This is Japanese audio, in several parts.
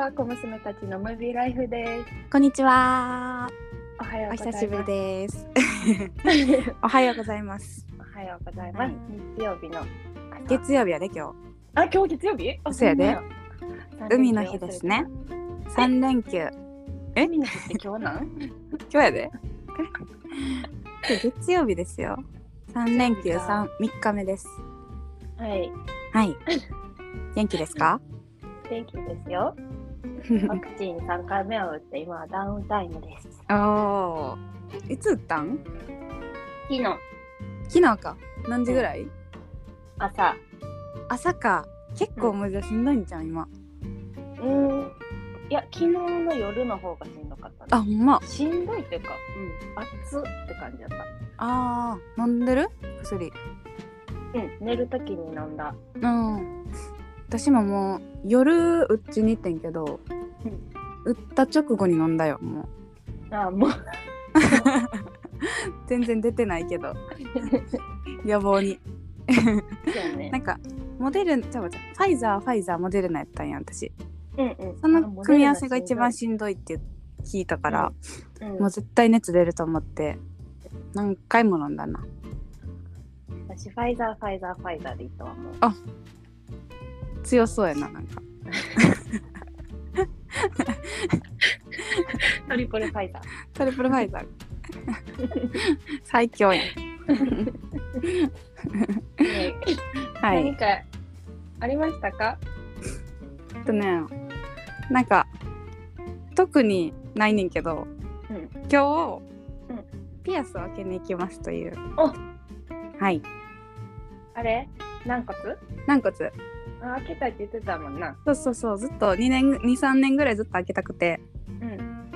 は小娘たちのムービーライフです。こんにちは。おはようおございます。久しぶりです。おはようございます。おはようございます。はい日曜日の朝月曜日やで今あ、今日月曜日？あそうやで。海の日ですね。日。三連休。え？海の日って今日なん？今日やで。月曜日ですよ。三連休三三日目です。はい。はい。元気ですか？元気ですよ。ワクチン3回目を打って今はダウンタイムです。おお。いつ打ったん？昨日昨日か。何時ぐらい？朝。朝か。結構もうじゃあしんどいんじゃん今。うーん。いや昨日の夜の方がしんどかった、ね。あほんま？しんどいっていうか、うん、熱って感じだった。ああ飲んでる？薬。うん、寝るときに飲んだ。うん。私ももう夜うちに行ってんけど、打った直後に飲んだよもう。あ、もう。全然出てないけど。予防に。ね。なんかモデルナちゃうちファイザーファイザーモデルナやったんや私。うんうん。その組み合わせが一番しんどいって聞いたから、うん、もう絶対熱出ると思って何回も飲んだな。私、ファイザー、ファイザー、ファイザーでいいとは思う。強そうやななんか。トリプルファイザー。トリプルファイザー。最強や。んねはい。何かありましたか？えっとねなんか特にないねんけど、うん。今日、うん。ピアスを開けに行きますという。お。はい。あれ？軟骨？軟骨あ開けたいって言ってたもんな。そうそうそう。ずっと2年23年ぐらいずっと開けたくて。うん。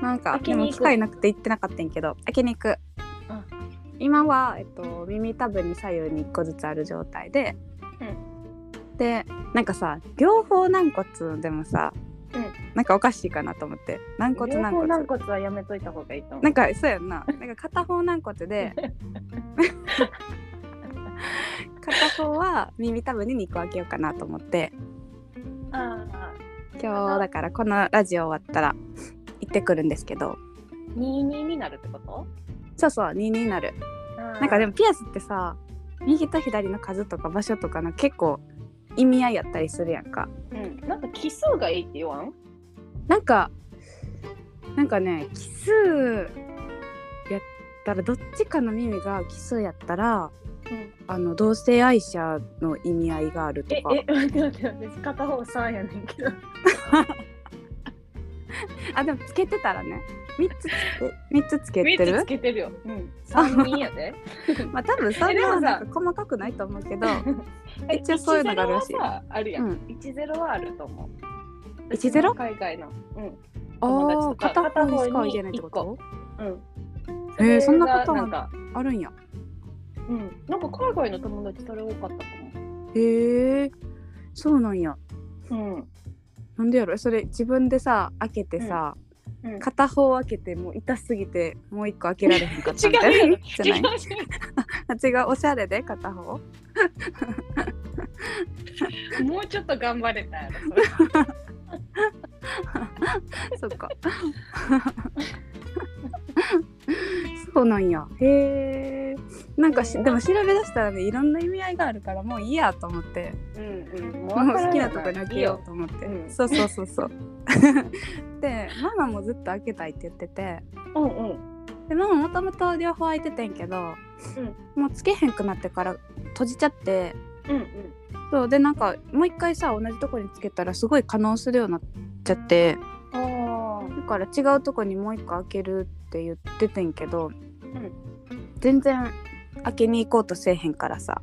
なんかでも機会なくて行ってなかったんやけど。開けに行く。あ。今は、えっと、耳たぶに左右に1個ずつある状態で、でなんかさ両方軟骨でもさ、うん。なんかおかしいかなと思って。軟骨軟骨。両方軟骨はやめといた方がいいと思う。なんかそうやんな。なんか片方軟骨で 片方は耳たぶに2個開けようかなと思って。ああ、今日だからこのラジオ終わったら行ってくるんですけど。22になるってこと？そうそう2になる。なんかでもピアスってさ右と左の数とか場所とかの結構意味合いやったりするやんか。うん。なんか奇数がいいって言わん？なんかなんかね奇数やったらどっちかの耳が奇数やったらうん。あの同性愛者の意味合いがあるとえ、かえ、待って待って待って、片方3やねんけど。あでもつけてたらね3つつけ三つつけて3るつつけてるよ。うん。3人やで。まあ多分そんえでもさななんか細かくないと思うけどえ一応そういうのがあるらしい10はさあるやん。うん10はあると思う。10? 海外の。うん。ああ片方にしかないってこと？うん。えーそんなことなんか、あるんやうん。なんか海外の友達それ多かったと思へえ。そうなんや。う。うん。なんでやろ？それ自分でさ開けてさ、うん。片方開けてもう痛すぎてもう一個開けられへんかった違みたいな。じゃない？違う違う あ違う。おしゃれで？片方？もうちょっと頑張れたやろ そっか。そうなんや。へえなんかしでも調べ出したらねいろんな意味合いがあるからもういいやと思って。うんうん。もう好きなとこに開けようと思って。うんそうそうそうそう。でママもずっと開けたいって言ってて。うんうん。でママもともと両方開いててんけど、もうつけへんくなってから閉じちゃって。うんうん。そうでなんかもう一回さ同じとこにつけたらすごい可能するようになっちゃって。あだから違うとこにもう一個開けるって言っててんけど、全然開けに行こうとせえへんからさ、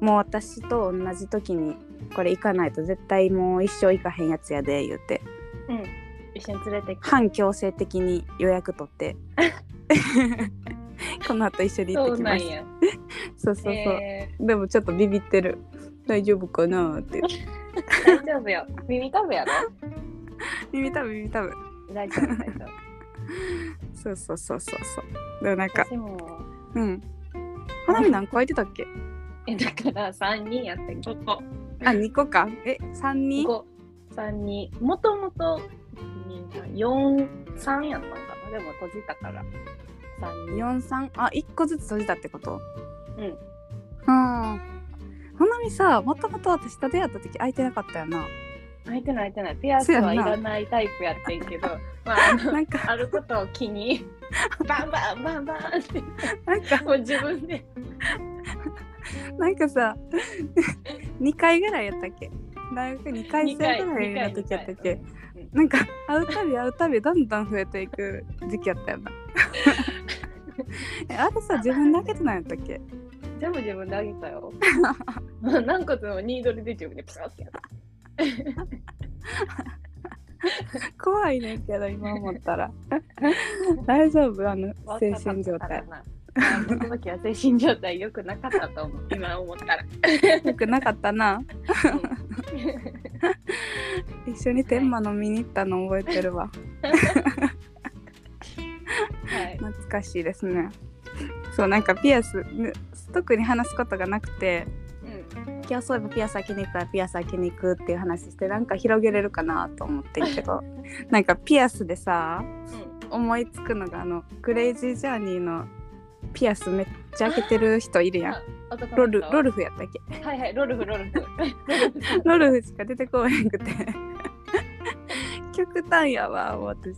もう私と同じ時にこれ行かないと絶対もう一生行かへんやつやで言って。あうん。一緒に連れてきて反強制的に予約取って。この後一緒に行っそうなんてきましたや。そうそうそう、え。でもちょっとビビってる。大丈夫かなって。ー大丈夫よ。耳たぶやろ？耳たぶ耳たぶ。大丈夫大丈夫そうそうそうそうそう。でもなんかうん花見何個空いてたっけ？えだから3人やって5個あ二個かえ三人？5 3人。もともと4、3やったんかな？でも閉じたから。3人。4、3? あ、1個ずつ閉じたってこと？うん。うん。ほなみさ、もともと私と出会った時空いてなかったよな。開いてない開いてない。ピアスはいらないタイプやってんけど、まあ、あのなんか、あることを機に、バンバンバンバンって、なんか、もう自分で。なんかさ、2回ぐらいやったっけ？大学2回生ぐらいの時やったっけ？うんなんか、会うたび会うたびどんどん増えていく時期やったよな。えあれさ、自分だけでなんやったっけ？全部自分であげたよ。何個のニードルで自分でピサってやった。怖いねんけど、今思ったら。大丈夫？あの、精神状態。。あの時は精神状態良くなかったと思う。今思ったら。よくなかったな。一緒に天満飲みに行ったの覚えてるわ。はい。懐かしいですね。そう、なんかピアス、ね特に話すことがなくて、うん。今日そういえばピアス開けに行くからピアス開けに行くっていう話して、なんか広げれるかなと思ってんけど、なんかピアスでさ、思いつくのがあの、クレイジージャーニーのピアスめっちゃ開けてる人いるやん。男ロル、ロル。ルフやったっけ？はいはい、ロルフ、ロルフ。ロルフ しか出てこへんくて 極端やわ思って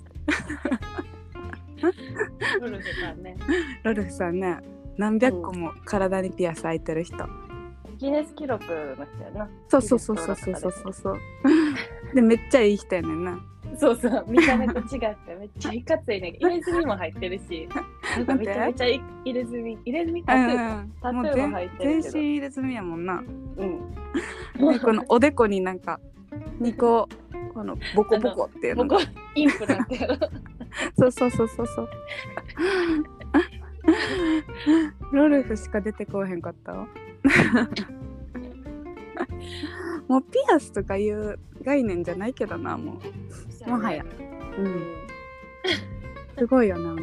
ロルフさんね。ロルフさんね何百個も体にピアス開いてる人、ギネス記録の人やな。そうそうそうそうそう。そうそうで めっちゃいい人やねんな。そうそう。見た目と違ってめっちゃいかついね入れ墨も入ってるし。なんかめちゃめちゃ入れ墨入れ墨タトゥー、うんうん、タトゥーも入ってる全身入れ墨やもんな。うん。このおでこになんか2個このボコボコっていうのが。インプなんてそうそうそうそうそう。ロルフしか出てこへんかったわ。もうピアスとかいう概念じゃないけどなもう。もはや。ううん。ん。すごいよなあの。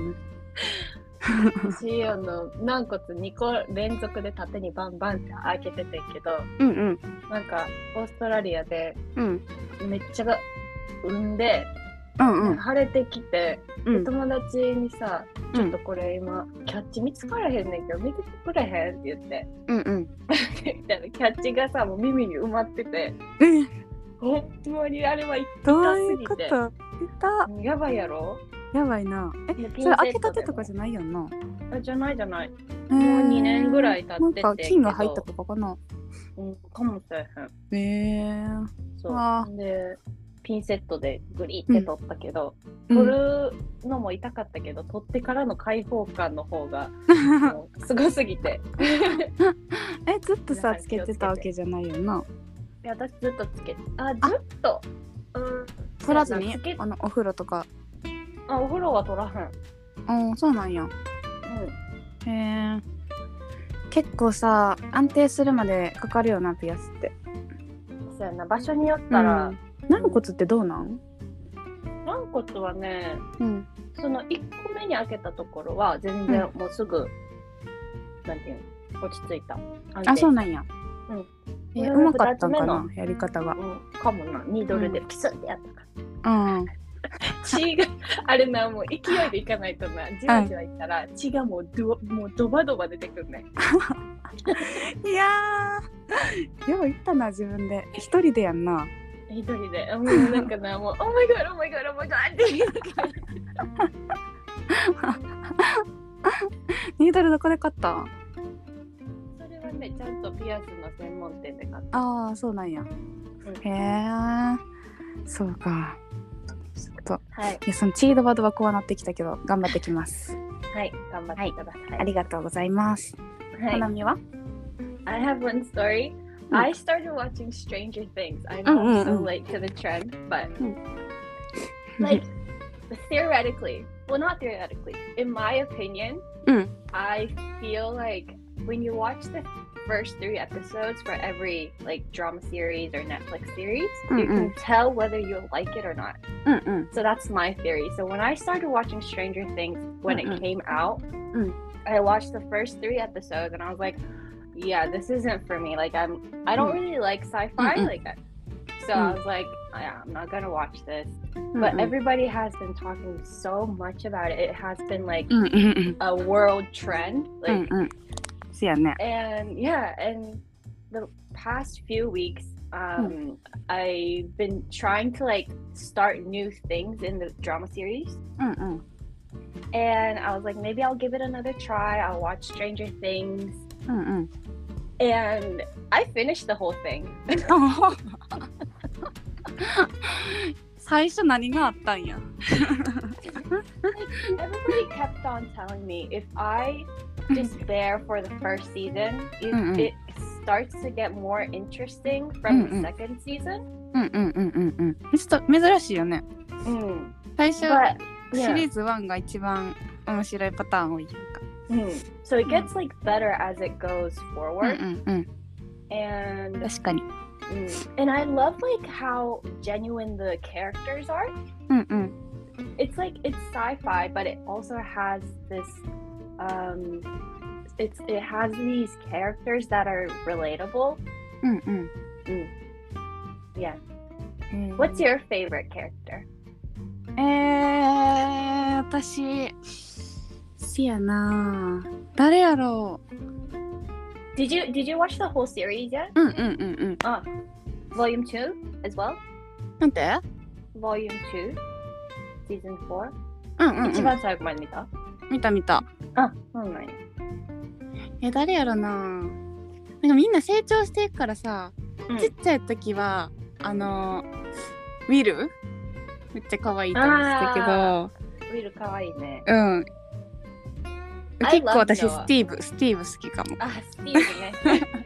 の軟骨2個連続で縦にバンバンって開けててんけどうんうん。なんかオーストラリアでうん。めっちゃ産んで、うんうん。腫れてきて、うん。友達にさ「ちょっとこれ今キャッチ見つからへんねんけど見てくれへん?」って言って。うんうん。みたいなキャッチがさもう耳に埋まってて。え。ほんまにあれは痛どういうこすぎてといたやばいやろ？やばいな。えそれ開けたてとかじゃないよな。あじゃないじゃない、ももう2年ぐらい経っててなんか菌が入ったけとかかな。うん、かもしれへん。へえそう。わでピンセットでグリって取ったけど、うん。取るのも痛かったけど取ってからの開放感の方が すごすぎて。えずっとさつけて。たわけじゃないよな。いや私ずっとつけてあ。ずっと。うん。取らずに？あのお風呂とか。あお風呂は取らへん。あそうなんや。うん。へえ結構さ安定するまでかかるよなピアスって。そうやな。場所によったら、うん軟骨ってどうなん？軟骨はねうん。その1個目に開けたところは全然もうすぐ、なんていうの？落ち着いた。あそううなんや。うん。え俺うまかったんかな？やり方が。ん。かもな。ニードルでピスってやったから、うん。血があれなもう勢いでいかないとな。じわじわいったら血がもうドもうドバドバ出てくるね。いやー。よう言ったな自分で。一人でやんな一人で。もうなんかなもう「オーマイガーオーマイガーオーマイガー」って。言いながらニードルどこで買った？それはねちゃんとピアスの専門店で買った。ああそうなんや、ん。へえそうか。ちょっとはい。いやそのチードバドはこうなってきたけど頑張ってきます。はい頑張ってください、ありがとうございます。はい。花見は？I have one story. Hmm. I started watching Stranger Things. I'm mm so late to the trend, but hmm. like theoretically, well, not theoretically. In my opinion, mm. I feel like when you watch the first three episodes for every like drama series or Netflix series, Mm-mm. you can tell whether you'll like it or not. Mm-mm. So that's my theory. So when I started watching Stranger Things when Mm-mm. it came out, mm. I watched the first three episodes and I was like, yeah, this isn't for me. Like I'm I don't Mm. really like sci-fi Mm-mm. like that. So I Mm. was like, yeah, I'm not gonna watch this. But everybody has been talking so much about it. It has been like a world trend. Like, and yeah, and the past few weeks, um, I've been trying to like start new things in the drama series And I was like, maybe I'll give it another try. I'll watch Stranger Things. And I finished the whole thing. 最初何があったんや Everybody kept on telling me if I just there for the first season, it, Mm-mm. it starts to get more interesting from the Mm-mm. second season. うんうんうんうんうんちょっと珍しいよね Mm. 最初 But シリーズ1が一番面白いパターン多いやんか。Mm. So it gets like better as it goes forward. うんうん。And mm. 確かに。mm. and I love like how genuine the characters are. うんうん。It's like it's sci-fi, but it also has this um it's it has these characters that are relatable. Hmm. Yeah. うん What's your favorite character? えー、私せやな誰やろ Did you did you watch the whole series yet? ううんうんうんうん。Volume 2 as well? なんて？Volume 2 Season 4? うんうん、うん、一番最後まで見た？見た見た。あ、そうなんや。え誰やろななんかみんな成長していくからさ、うん。ちっちゃい時はあのウィルめっちゃ可愛いと思ってたけどウィルかわいいね。うん結構私.スティーブスティーブ好きかもあ、スティーブね。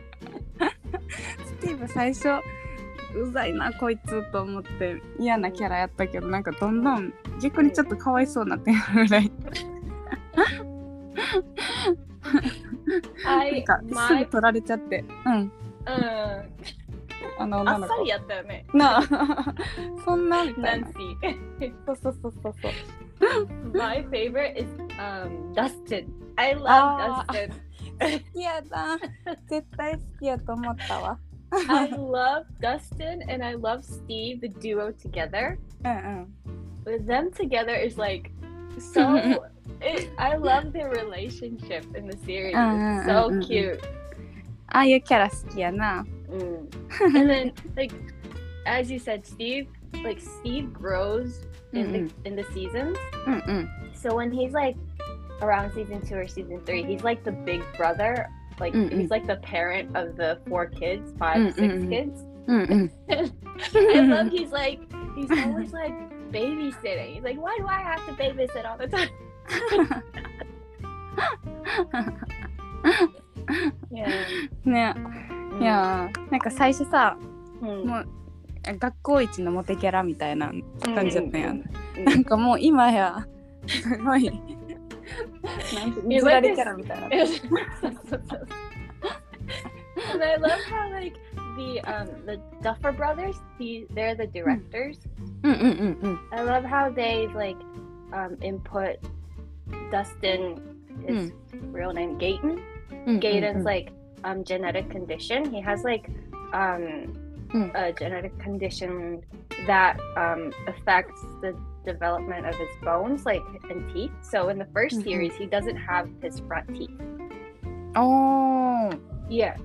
スティーブ最初うざいなこいつと思って嫌なキャラやったけどなんかどんどん逆にちょっとかわいそうになってるぐらい なんかすぐ取られちゃってうんうん。あのあ女の子っさりやったよね。なあそんなみたいなナンシー。そうそうそうそうそう My favorite is um, Dustin. I love あー Dustin. 好きやな絶対好きやと思ったわ I love Dustin and I love Steve, the duo together. うんうん But them together is like so. it, I love their relationship in the series. Uh, It's so uh, uh, uh. cute. ああいうキャラ好きやな Mm. and then like as you said, Steve, like Steve grows in the in the seasons. Mm-mm. So when he's like around season two or season three, he's like the big brother. Like Mm-mm. he's like the parent of the four kids, 5 six kids. I love he's like he's always like babysitting. He's like, why do I have to babysit all the time? yeah. Yeah. いやーなんか最初さ Mm. もう学校一のモテキャラみたいな感じだったやん Mm. なんかもう今やすごいなんかいじられキャラみたいな and I love how like the um the Duffer brothers, the they're the directors. うんうんうんうん I love how they like um input Dustin his real name Gaten. うん Gaten's like um, genetic condition. He has like um, mm. a genetic condition that um, affects the development of his bones, like and teeth. So in the 1st mm-hmm. series, he doesn't have his front teeth. Oh, yeah.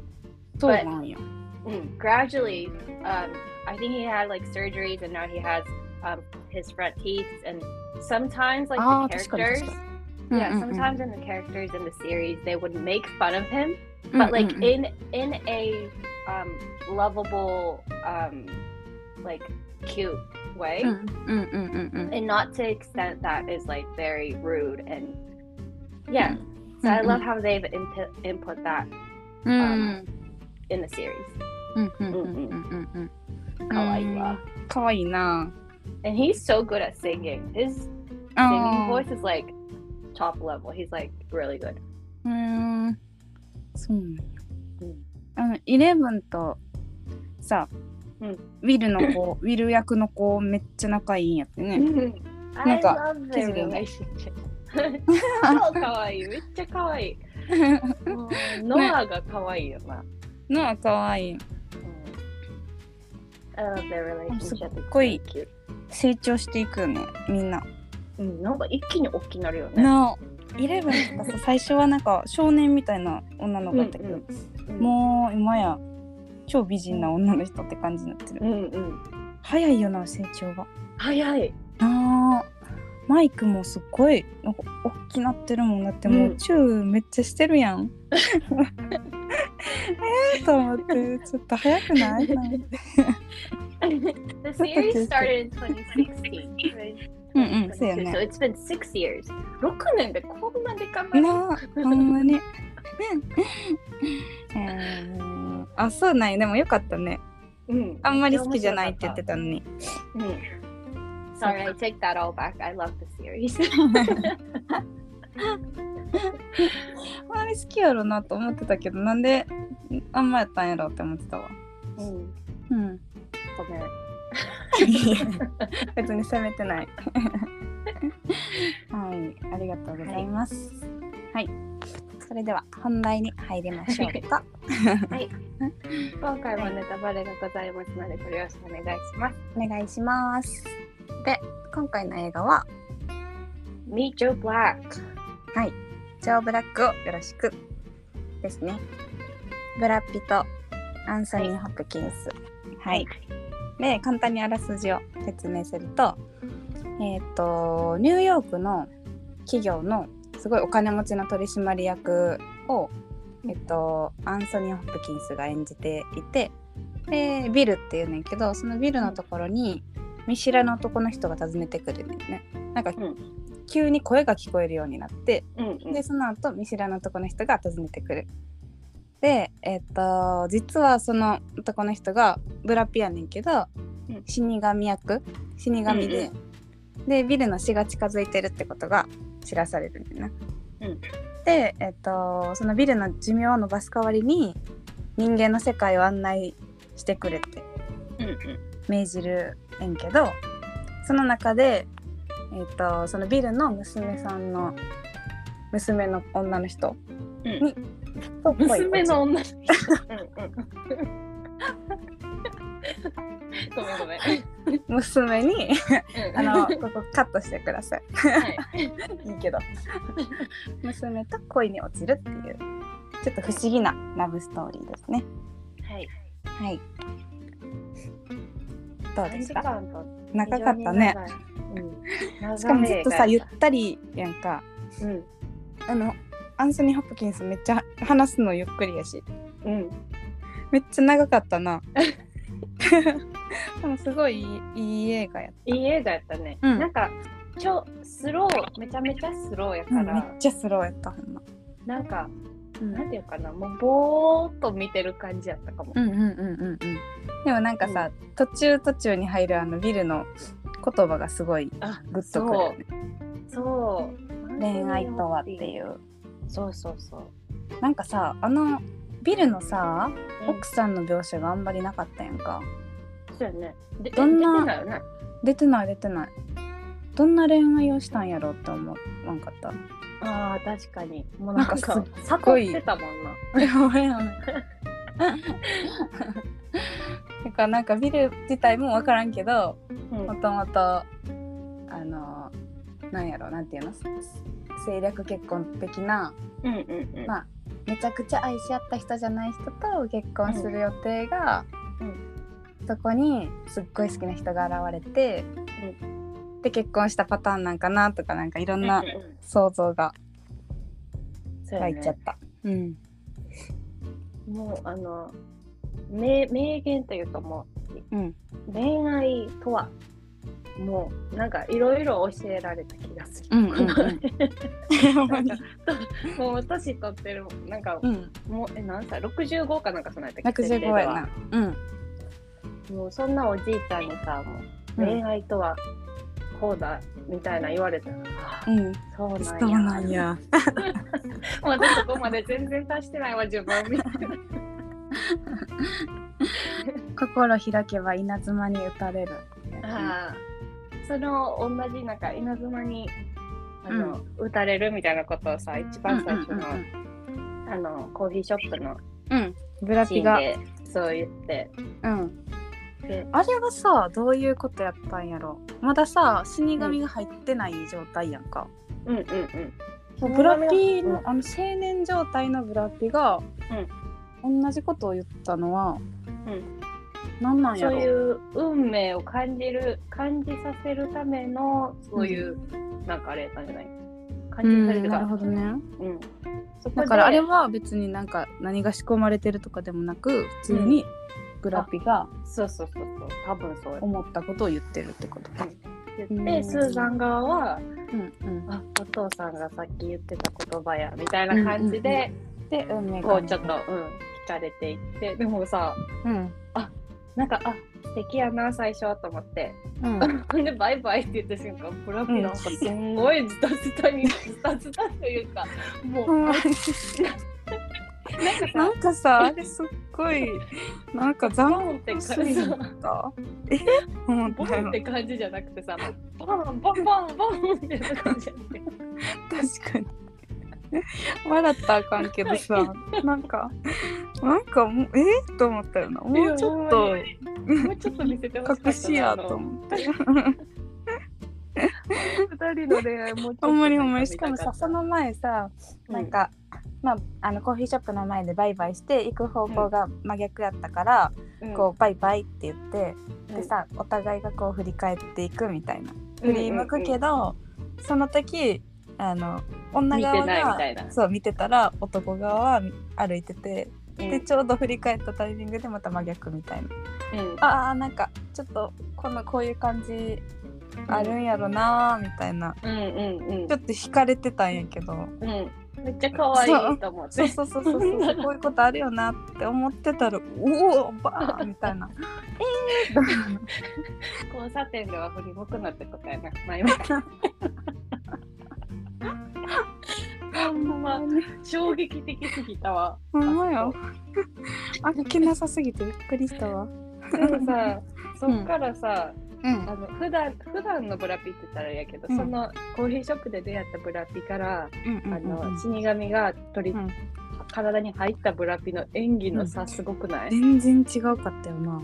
So but, mm, gradually, um, I think he had like surgeries, and now he has um, his front teeth. And sometimes, like oh, the characters, yeah, sometimes in the characters in the series, they would make fun of him but like うんうんうん in in a um lovable um like cute way うんうんうんうんうん and not to extent that is like very rude and yeah Mm. so i love Mm-mm. how they've input input that うん in the series うんうんうんうんうんうん Kawaii かわいいな and he's so good at singing his あ singing ー voice is like top level he's like really good うーんそうなんや。うん。あのイレブンとさ、うん。ウィルの子 ウィル役の子めっちゃ仲いいんやってね。I なんか記事でね。超可愛い。めっちゃ可愛い。もうノアが可愛いよな、のはかわい。いすっごい成長していくよねみんな。うん、なんか一気に大きくなるよね。なイレブンとかさ最初はなんか少年みたいな女の子だったけど、うんうん、もう今や超美人な女の人って感じになってる。うんうん、早いよな成長が。早い。あマイクもすっごいなんか大きなってるもんだってもうチューめっちゃしてるやん。えーと思ってちょっと早くない？The series started in 2016. うんうん、そうやね。So it's been six years. 6年でこんなでかななほんまに。えー、あ、そうなんや。でもよかったね。うん。あんまり好きじゃないって言ってたのに。うん。Sorry, I take that all back. I love the series. あれ好きやろなと思ってたけど、なんであんまやったんやろって思ってたわ。うん。うん。ごめん。別に責めてない。はい、ありがとうございます。はい、それでは本題に入りましょうか。はい、今回もネタバレがございますので、ご了承お願いします。お願いします。で、今回の映画は？Meet Joe Black。はい、ジョー・ブラックをよろしくですね。ブラピとアンソニー・ホプキンス。はい、はいで簡単にあらすじを説明すると,、えーと、ニューヨークの企業のすごいお金持ちの取締役を、えっと、アンソニー・ホップキンスが演じていてでビルっていうねんけどそのビルのところに見知らぬ男の人が訪ねてくるんだよね。なんか、うん、急に声が聞こえるようになって、うんうん、でその後見知らぬ男の人が訪ねてくる。で、えっ、と実はその男の人がブラピやねんけど、うん、死神役死神で、うん、でビルの死が近づいてるってことが知らされるんだよな。うん、で、えっ、とそのビルの寿命を延ばす代わりに人間の世界を案内してくれって、命じるんんけどその中で、えっとそのビルの娘さんの娘の女の人に娘の女の人。ごめんごめん。娘に、あの、ここカットしてください。はい、いいけど。娘と恋に落ちるっていう、ちょっと不思議なラブストーリーですね。はい。はい。どうですか？長かったね。うん、しかもずっとさ、ゆったりやんか。うん。あの、アンソニー・ホプキンスめっちゃ話すのゆっくりやし。うん。めっちゃ長かったな。でもすごいいい映画やった。いい映画やったね。うん、なんかちょスローめちゃめちゃスローやから、うん、めっちゃスローやったほんま。なんか、うん、なんていうかなもうぼーっと見てる感じやったかも。うんうんうんうんうん。でもなんかさ、うん、途中途中に入るあのビルの言葉がすごいグッとくるよね。そう恋愛とはっていう。そうそうそう。なんかさあのビルのさ、うん、奥さんの描写があんまりなかったやんか。そうやね。どんな出てない出てない。どんな恋愛をしたんやろって思わんかった？あー確かに。もうなんかすっごい。ってたもんな。だからな。んかビル自体も分からんけどもともとあのなんやろなんていうの？政略結婚的な、うんうんうん、まあめちゃくちゃ愛し合った人じゃない人と結婚する予定が、うん、そこにすっごい好きな人が現れて、うん、で結婚したパターンなんかなとかなんかいろんな想像がちゃった。うん、もうあの名名言というかもう、うん、恋愛とはもうなんかいろいろ教えられた気がする。うんうんうん、もう年取ってるなんか、うん、もうえ何歳？65かなんかそのやったっけ65やな。うん。もうそんなおじいちゃんにさもう恋愛とはこうだみたいな言われたら、うん、そうなんや。まだそこまで全然達してないわ自分みたいな。心開けば稲妻に打たれる。ああ。その同じなんか稲妻にあの、うん、打たれるみたいなことをさ一番最初の、あのコーヒーショップのうん。ブラピが。そう言って、うん、あれはさどういうことやったんやろ。まださ死神が入ってない状態やんか。うんうんうん。ブラピの、あの青年状態のブラピが、うん、同じことを言ったのは、うん、何なんやろ？そういう運命を感じる感じさせるためのそういう、うん、なんかあれなんじゃない？感じされるなるほどね。うん。だからあれは別になんか何が仕込まれてるとかでもなく普通にブラピが、そうそうそうそう。多分そう思ったことを言ってるってことか。言って、スーザン側は、うんうん、あお父さんがさっき言ってた言葉やみたいな感じで、うんうんうん、で運命こうちょっと、うん、聞かれていってでもさ、うん、あなんかあ素敵やな最初と思って、うん、でバイバイって言った瞬間ブラピなんかすんごいズタズタにズタズタというかもう、うん、なんかさあれすっごい なんかザンって感じだえ？ボンって感じじゃなくてさボンボンボンボンって感じ確かに。笑ったらあかんけどさなんかなんかもうえー、と思ったよな。もうちょっともうちょっと見せてほしかった隠しやと思って二人の恋愛もほんまにほんまに。しかもさその前さなんか、まあ、あのコーヒーショップの前でバイバイして行く方向が真逆やったから、うん、こうバイバイって言って、うん、でさお互いがこう振り返っていくみたいな。振り向くけど、その時あの女側がそう見てたら男側は歩いてて、うん、でちょうど振り返ったタイミングでまた真逆みたいな、うん、あーなんかちょっとこのこういう感じあるんやろなみたいな、うんうんうん、ちょっと惹かれてたんやけど、うん、めっちゃ可愛いと思って。そう。そうそうそうそう こういうことあるよなって思ってたらおおバーみたいな。え えー、交差点では振り向くなってことやな。前はほんま。衝撃的すぎたわ。ほんまよ。あっけなさすぎてびっくりしたわ。でもさそっからさ、うん、あの普段普段のブラピって言ったらやけど、うん、そのコーヒーショップで出会ったブラピから、うんあの死神が取り、うん、体に入ったブラピの演技の差すごくない、全然違うかったよな。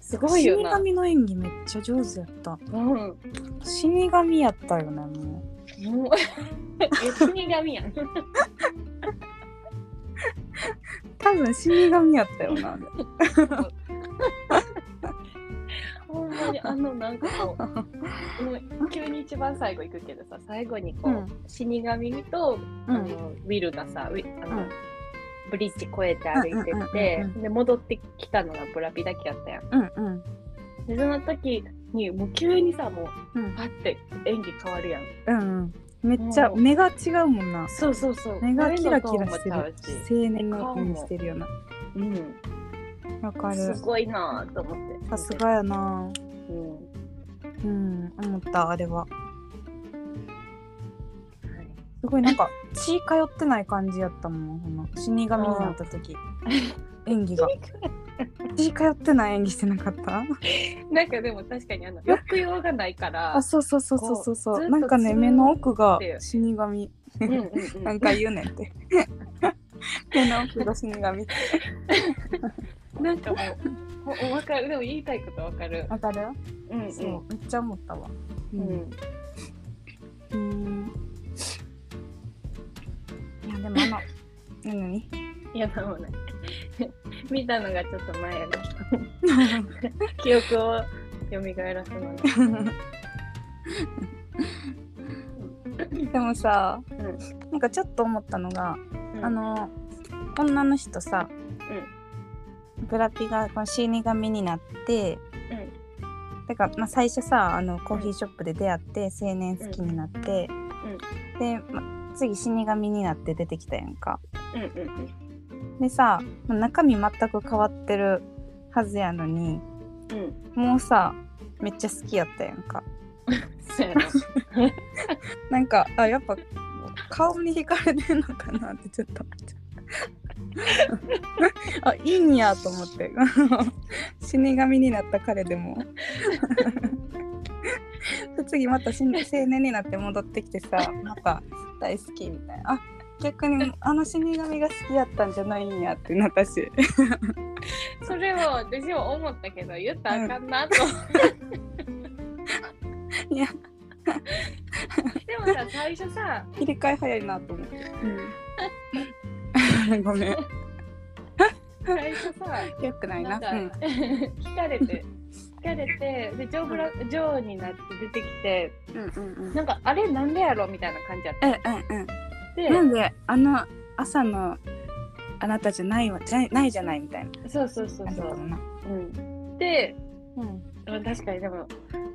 すごいよな。死神の演技めっちゃ上手やった、うん、死神やったよねもうもう死神やん。多分死神やったよな。ほんまにあのなんかこうもう急に一番最後行くけどさ最後にこう、うん、死神と、あのウィルがさウィあの、ブリッジ越えて歩いてって、で戻ってきたのがブラピだけやったやん。うんうん、でその時にもう急にさもう、パッて演技変わるやん。うんうんめっちゃ目が違うもんな。そうそうそう。目がキラキラしてる。青年の目にしてるよな。うん。わかる。すごいなと思って。さすがやな。うん。うん、思ったあれは。すごいなんか血通ってない感じやったもん。この死神になった時。演技が。血通ってない演技してなかった？なんかでも確かにあの抑揚がないからあそうそうそうそうそうなんかね目の奥が死神。なんか言うねんって。目の奥が死神。ってなんかもうおわかる。でも言いたいことわかる。わかる？うん、うん、そう。めっちゃ思ったわ。うん。うん。いやでもあの何？いやでもない見たのがちょっと前やな。記憶を蘇らすのに。でもさ、うん、なんかちょっと思ったのが、うん、あの女の人さ、うん、ブラピがこの死神になって、うん、だから、まあ、最初さあのコーヒーショップで出会って青年好きになって、で、ま、次死神になって出てきたやんか。うんうんうんでさ中身全く変わってるはずやのに、うん、もうさめっちゃ好きやったやんか。な。んかあやっぱ顔に惹かれてんのかなってちょっと思っちゃ あいいんやと思って。死神になった彼でも。次また青年になって戻ってきてさまた大好きみたいな。あ逆にあの死神が好きやったんじゃないんやってなったし。それを私も思ったけど言ったらあかんなと、いや。でもさ最初さ切り替え早いなと思って、うん、ごめん。最初さよくないな。なうん、聞かれて聞かれてでジョーブラ、ジョーになって出てきて、うんうんうん、なんかあれなんでやろみたいな感じやった。うんうんうん、でなんであの朝のあなたじゃないわじゃないじゃないみたいな。そうそうそうそう。うん、で、うん、確かにでも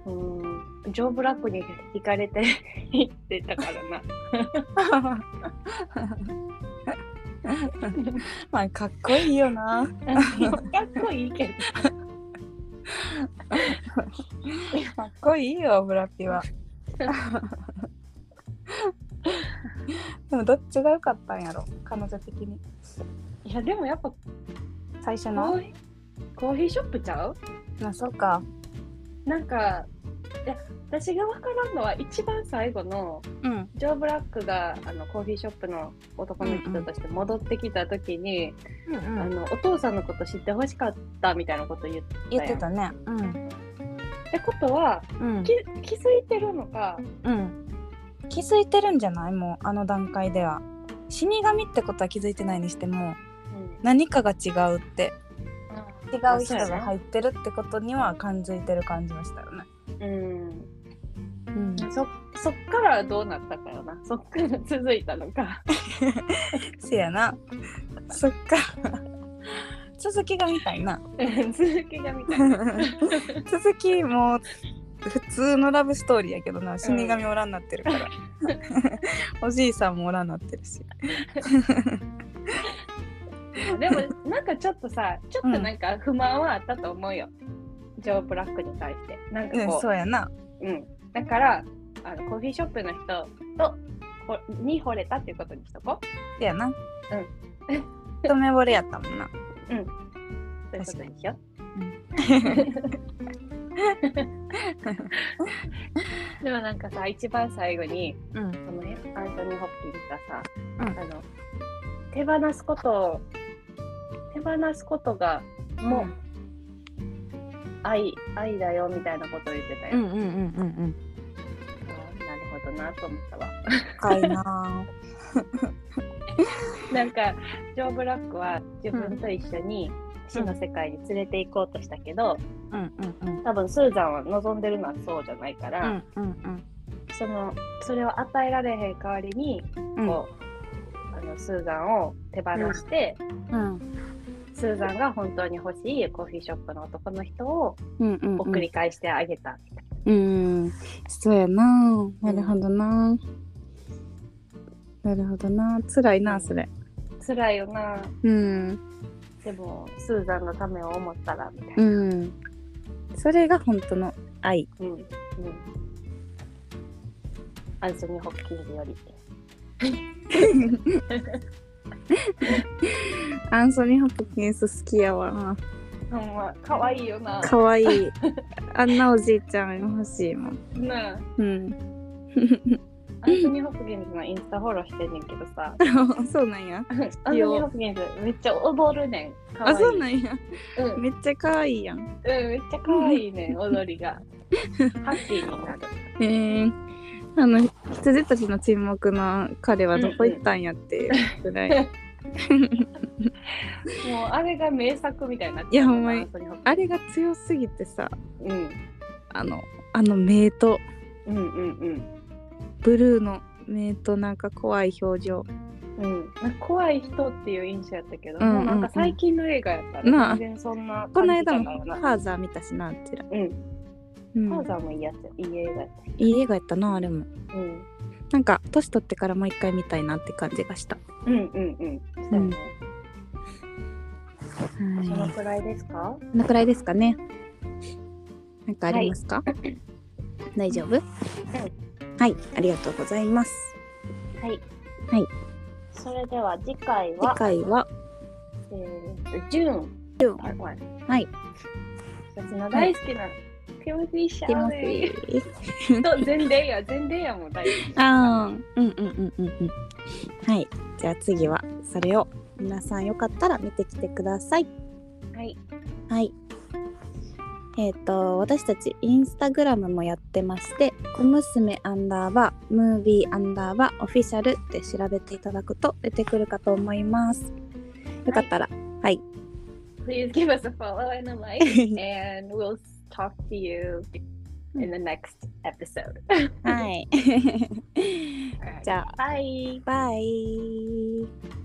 うんジョー・ブラックに引かれて行ってたからな。まあかっこいいよな。かっこいいけど。かっこいいよ、ブラピは。でもどっちが良かったんやろ、彼女的に。いや、でもやっぱ最初の？コーヒーショップちゃう？あ、そっか。なんか、いや私が分からんのは一番最後の、うん、ジョー・ブラックがあのコーヒーショップの男の人として戻ってきた時に、うんうん、あのお父さんのこと知ってほしかったみたいなこと言って言ってたね。うん、ってことは、うん、気気づいてるのか、うん、気づいてるんじゃない？もうあの段階では。死神ってことは気づいてないにしても、うん、何かが違うって、違う人が入ってるってことには感づいてる感じましたよね。うん、うん、そそっからどうなったかよな。そっから続いたのか。せやな。そっか続きが見たいな。続きが見たい。続きも普通のラブストーリーやけどな死神おらんなってるから、うん、おじいさんもおらんなってるし でもなんかちょっとさちょっとなんか不満はあったと思うよ、ジョー・ブラックに対してなんかこう、うん、そうやなうんだからあのコーヒーショップの人とに惚れたっていうことにしとこう。せやな。うん。一目惚れやったもんな。うん。そういうことにしよう。でもなんかさ一番最後に、うん、このねアントニー・ホッキンスがさ、うん、あの手放すこと手放すことがもう、うん、愛愛だよみたいなことを言ってたよ。うんうんうんうんうん。どなと思ったわ。深いななんかジョー・ブラックは自分と一緒に死の世界に連れて行こうとしたけど、うんうんうん、多分スーザンは望んでるのはそうじゃないから、うんうんうん、そのそれを与えられへん代わりに、こうあのスーザンを手放して、うん、スーザンが本当に欲しいコーヒーショップの男の人を送り返してあげたみたいな。うん、そうやな。なるほどな。なるほどな。辛いな、それ。辛いよな。うん。でも、スーザンのためを思ったら、みたいな。うん。それが本当の愛。うん。うん。アンソニー・ホッキンズより。アンソニー・ホッキンス好きやわ。ほんま、かわいいよな。かわいい。あんなおじいちゃん欲しいもん。なあ。うん。アントニー・ホプキンズのインスタフォローしてんねんけどさ。そうなんや。アントニー・ホプキンズめっちゃ踊るねん。あ、そうなんや。うん、めっちゃかわいいやん。うん、めっちゃかわいいねん、踊りが。ハッピーになる。へえー。あの羊たちの沈黙の彼はどこ行ったんやっていうぐらい。もうあれが名作みたいになっていやほんまにあれが強すぎてさ、うん、あのあの目と、うんうんうん、ブルーの目となんか怖い表情。うん、怖い人っていう印象やったけど、うんうんうん、なんか最近の映画やったら全然そんなこの間もファーザー見たしなあちら、うん、うん、ファーザーもいいやついい映画やった。いい映画やったなあれも、うん、なんか年取ってからもう一回見たいなって感じがした。うんうんうん。そうね、はい、そのくらいですか？そのくらいですかね。なんかありますか、はい、大丈夫、うん、はいありがとうございますはいはいそれでは次回は次回はえー、とジューンジューンはい私の大好きな、はいティモシー・シャーレイ。と、ゼンデイヤ、ゼンデイヤも大好き。ああ、うんうんうんうんうん。はい。じゃあ次はそれを皆さんよかったら見てきてください。はい。はい。えっ、ー、と、私たちインスタグラムもやってまして、小娘アンダーバー、ムービーアンダーバー、オフィシャルって調べていただくと出てくるかと思います。よかったら、はい。Please give us a follow and a like, and we'll talk to you in the next episode. はい。じゃあ、バイ。バイ。